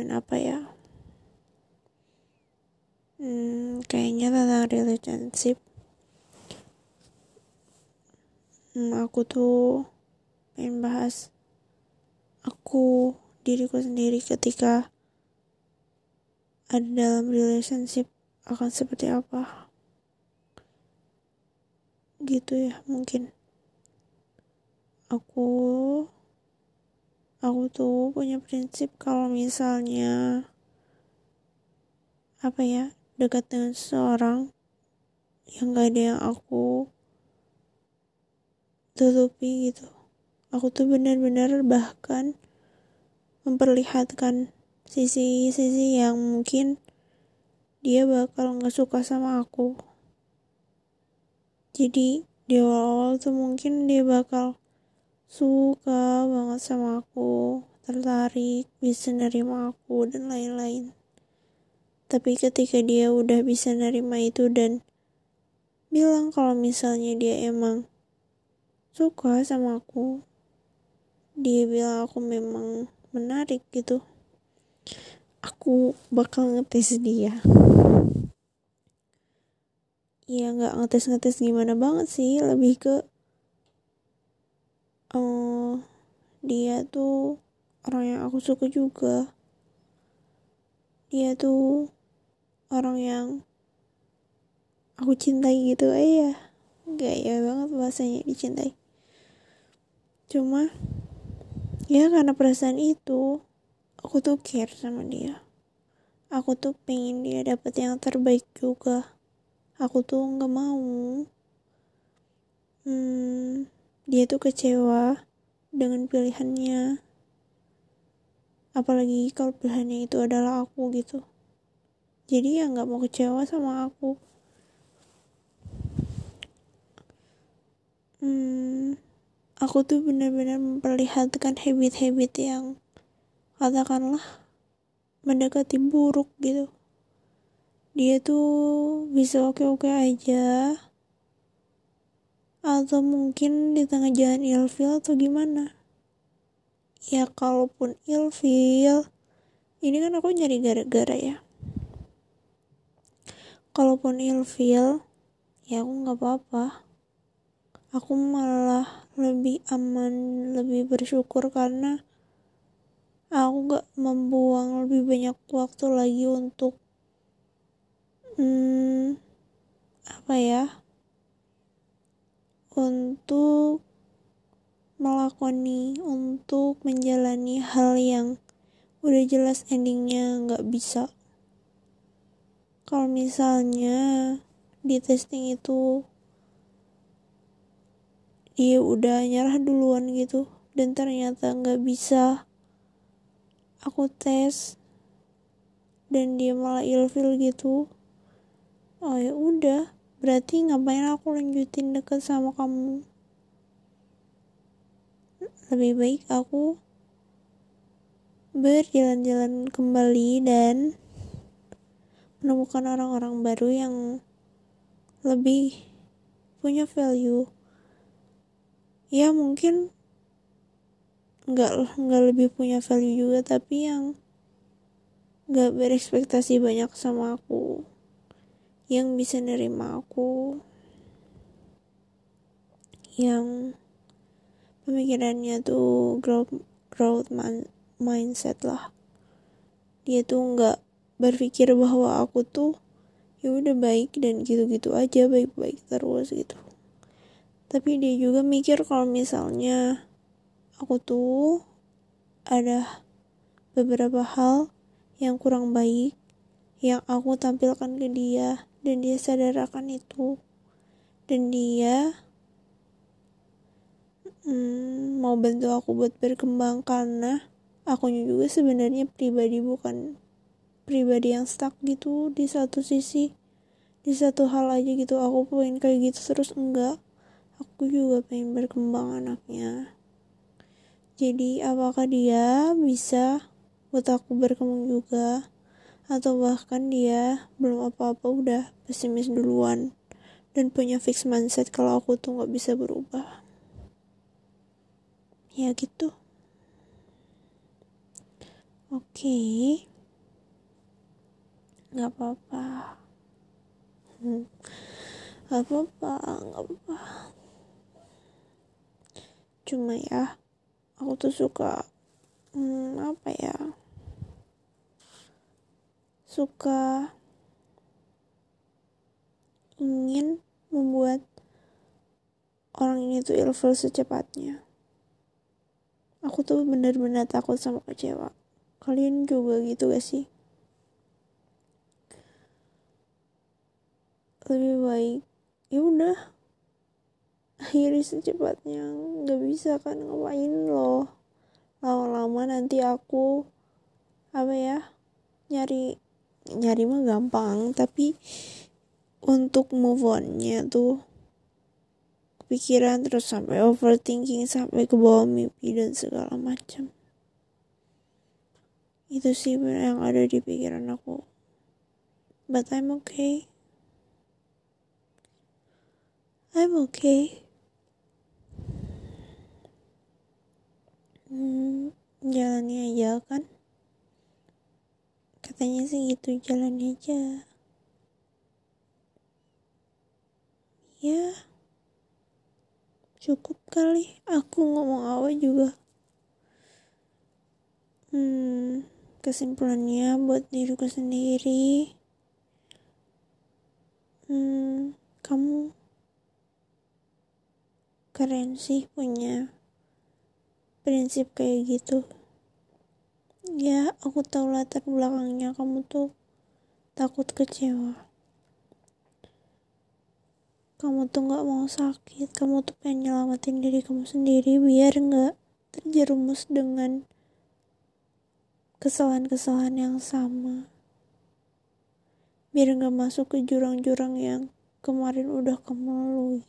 ngomongin apa ya? Hmm, kayaknya tentang relationship. Hmm, aku tuh pengen bahas aku diriku sendiri ketika ada dalam relationship akan seperti apa. Gitu ya mungkin. Aku aku tuh punya prinsip kalau misalnya apa ya dekat dengan seseorang yang gak ada yang aku tutupi gitu. Aku tuh benar-benar bahkan memperlihatkan sisi-sisi yang mungkin dia bakal nggak suka sama aku. Jadi di awal-awal tuh mungkin dia bakal suka banget sama aku, tertarik, bisa nerima aku, dan lain-lain. Tapi ketika dia udah bisa nerima itu dan bilang kalau misalnya dia emang suka sama aku, dia bilang aku memang menarik gitu, aku bakal ngetes dia. Ya nggak ngetes-ngetes gimana banget sih, lebih ke uh, dia tuh orang yang aku suka juga. Dia tuh orang yang aku cintai gitu. Eh ya gaya banget bahasanya dicintai. Cuma ya karena perasaan itu aku tuh care sama dia. Aku tuh pengen dia dapat yang terbaik juga. Aku tuh nggak mau. Hmm, dia tuh kecewa dengan pilihannya. Apalagi kalau pilihannya itu adalah aku gitu. Jadi ya nggak mau kecewa sama aku. Hmm, aku tuh benar-benar memperlihatkan habit-habit yang katakanlah mendekati buruk gitu. Dia tuh bisa oke-oke aja atau mungkin di tengah jalan ilfil atau gimana? Ya kalaupun ilfil ini kan aku nyari gara-gara ya. Kalaupun ilfil ya aku nggak apa-apa. Aku malah lebih aman lebih bersyukur karena aku gak membuang lebih banyak waktu lagi untuk hmm, apa ya untuk melakoni untuk menjalani hal yang udah jelas endingnya nggak bisa. Kalau misalnya di testing itu dia udah nyerah duluan gitu dan ternyata nggak bisa aku tes dan dia malah ilfil gitu oh ya udah Berarti ngapain aku lanjutin deket sama kamu? Lebih baik aku berjalan-jalan kembali dan menemukan orang-orang baru yang lebih punya value. Ya mungkin nggak nggak lebih punya value juga tapi yang nggak berekspektasi banyak sama aku yang bisa nerima aku yang pemikirannya tuh growth growth man, mindset lah. Dia tuh nggak berpikir bahwa aku tuh ya udah baik dan gitu-gitu aja baik-baik terus gitu. Tapi dia juga mikir kalau misalnya aku tuh ada beberapa hal yang kurang baik yang aku tampilkan ke dia dan dia sadar akan itu. Dan dia hmm, mau bantu aku buat berkembang karena aku juga sebenarnya pribadi bukan pribadi yang stuck gitu di satu sisi. Di satu hal aja gitu aku pengen kayak gitu terus enggak. Aku juga pengen berkembang anaknya. Jadi apakah dia bisa buat aku berkembang juga atau bahkan dia belum apa-apa udah pesimis duluan. Dan punya fix mindset kalau aku tuh nggak bisa berubah. Ya gitu. Oke. Okay. nggak apa-apa. Hmm. nggak apa-apa nggak apa-apa. Cuma ya aku tuh suka hmm, apa ya suka ingin membuat orang ini tuh ilfil secepatnya. Aku tuh bener-bener takut sama kecewa. Kalian juga gitu gak sih? Lebih baik ya udah. Akhiri secepatnya nggak bisa kan ngapain loh. Lama-lama nanti aku apa ya nyari nyari mah gampang tapi untuk move onnya tuh kepikiran terus sampai overthinking sampai ke bawah mimpi dan segala macam. Itu sih yang ada di pikiran aku. But I'm okay. I'm okay. Hmm, jalani aja kan katanya sih gitu jalani aja. Ya cukup kali. Aku ngomong apa juga. Hmm kesimpulannya buat diriku sendiri. Hmm kamu keren sih punya prinsip kayak gitu ya aku tahu latar belakangnya. Kamu tuh takut kecewa. Kamu tuh nggak mau sakit. Kamu tuh pengen nyelamatin diri kamu sendiri biar nggak terjerumus dengan kesalahan-kesalahan yang sama. Biar nggak masuk ke jurang-jurang yang kemarin udah kamu lalui.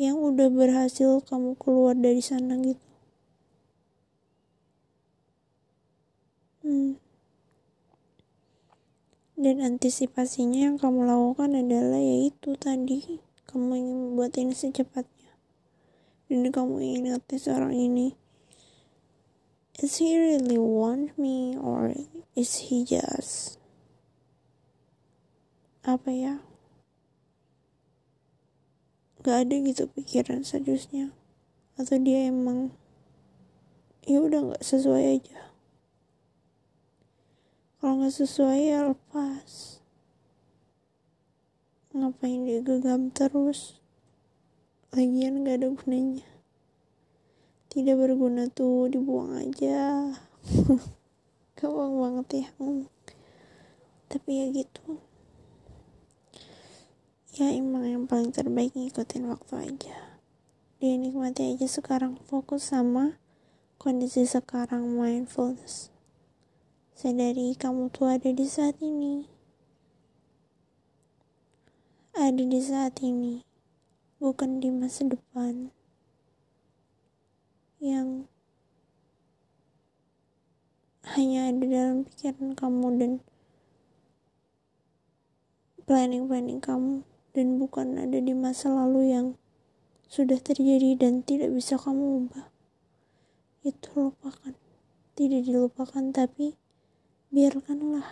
Yang udah berhasil kamu keluar dari sana gitu hmm. dan antisipasinya yang kamu lakukan adalah yaitu tadi. Kamu ingin membuat ini secepatnya. Dan kamu ingin ngetes orang ini. Is he really want me or is he just apa ya? Gak ada gitu pikiran seriusnya atau dia emang ya udah nggak sesuai aja kalau nggak sesuai ya lepas. Ngapain dia gegam terus? Lagian gak ada gunanya. Tidak berguna tuh dibuang aja. Gampang banget ya. Hmm. tapi ya gitu. Ya emang yang paling terbaik ngikutin waktu aja. Dia nikmati aja sekarang. Fokus sama kondisi sekarang mindfulness sadari kamu tuh ada di saat ini ada di saat ini, bukan di masa depan yang hanya ada dalam pikiran kamu dan planning-planning kamu dan bukan ada di masa lalu yang sudah terjadi dan tidak bisa kamu ubah. Itu lupakan. Tidak dilupakan tapi biarkanlah.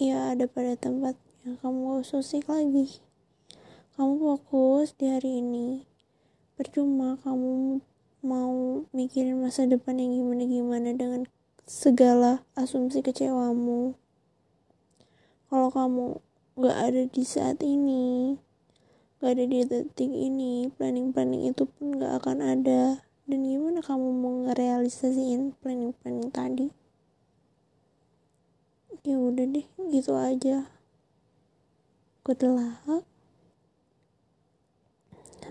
Ia ada pada tempat yang kamu usik lagi. Kamu fokus di hari ini. Percuma kamu mau mikirin masa depan yang gimana-gimana dengan segala asumsi kecewamu. Kalau kamu gak ada di saat ini gak ada di detik ini planning-planning itu pun gak akan ada. Dan gimana kamu mau ngerealisasiin planning-planning tadi ya udah deh gitu aja. Good luck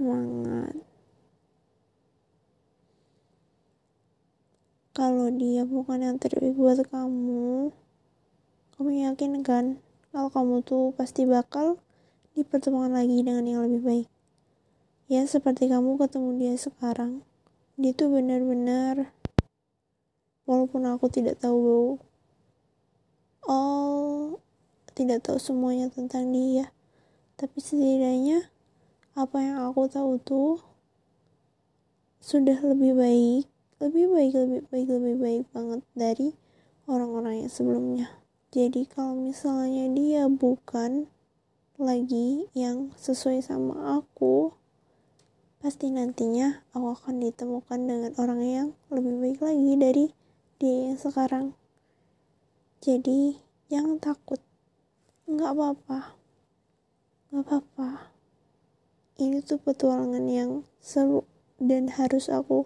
semangat. Kalau dia bukan yang terbaik buat kamu kamu yakin kan kalau kamu tuh pasti bakal dipertemukan lagi dengan yang lebih baik? Ya seperti kamu ketemu dia sekarang dia tuh benar-benar walaupun aku tidak tahu all tidak tahu semuanya tentang dia. Tapi setidaknya apa yang aku tahu tuh sudah lebih baik lebih baik lebih baik lebih baik banget dari orang-orang yang sebelumnya. Jadi kalau misalnya dia bukan lagi yang sesuai sama aku pasti nantinya aku akan ditemukan dengan orang yang lebih baik lagi dari dia yang sekarang jadi jangan takut nggak apa-apa. Nggak apa-apa. Ini tuh petualangan yang seru dan harus aku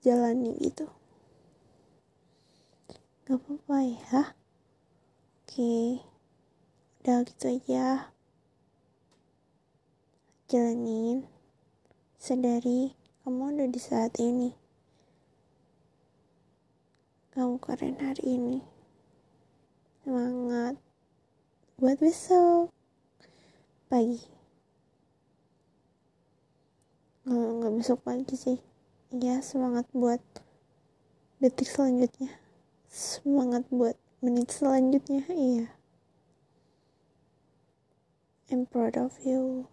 jalani gitu. Nggak apa-apa ya oke. Udah gitu aja. Jalanin. Sadari kamu udah di saat ini kamu keren hari ini. Semangat buat besok pagi. Nggak besok pagi sih. Ya semangat buat detik selanjutnya. Semangat buat menit selanjutnya iya. I'm proud of you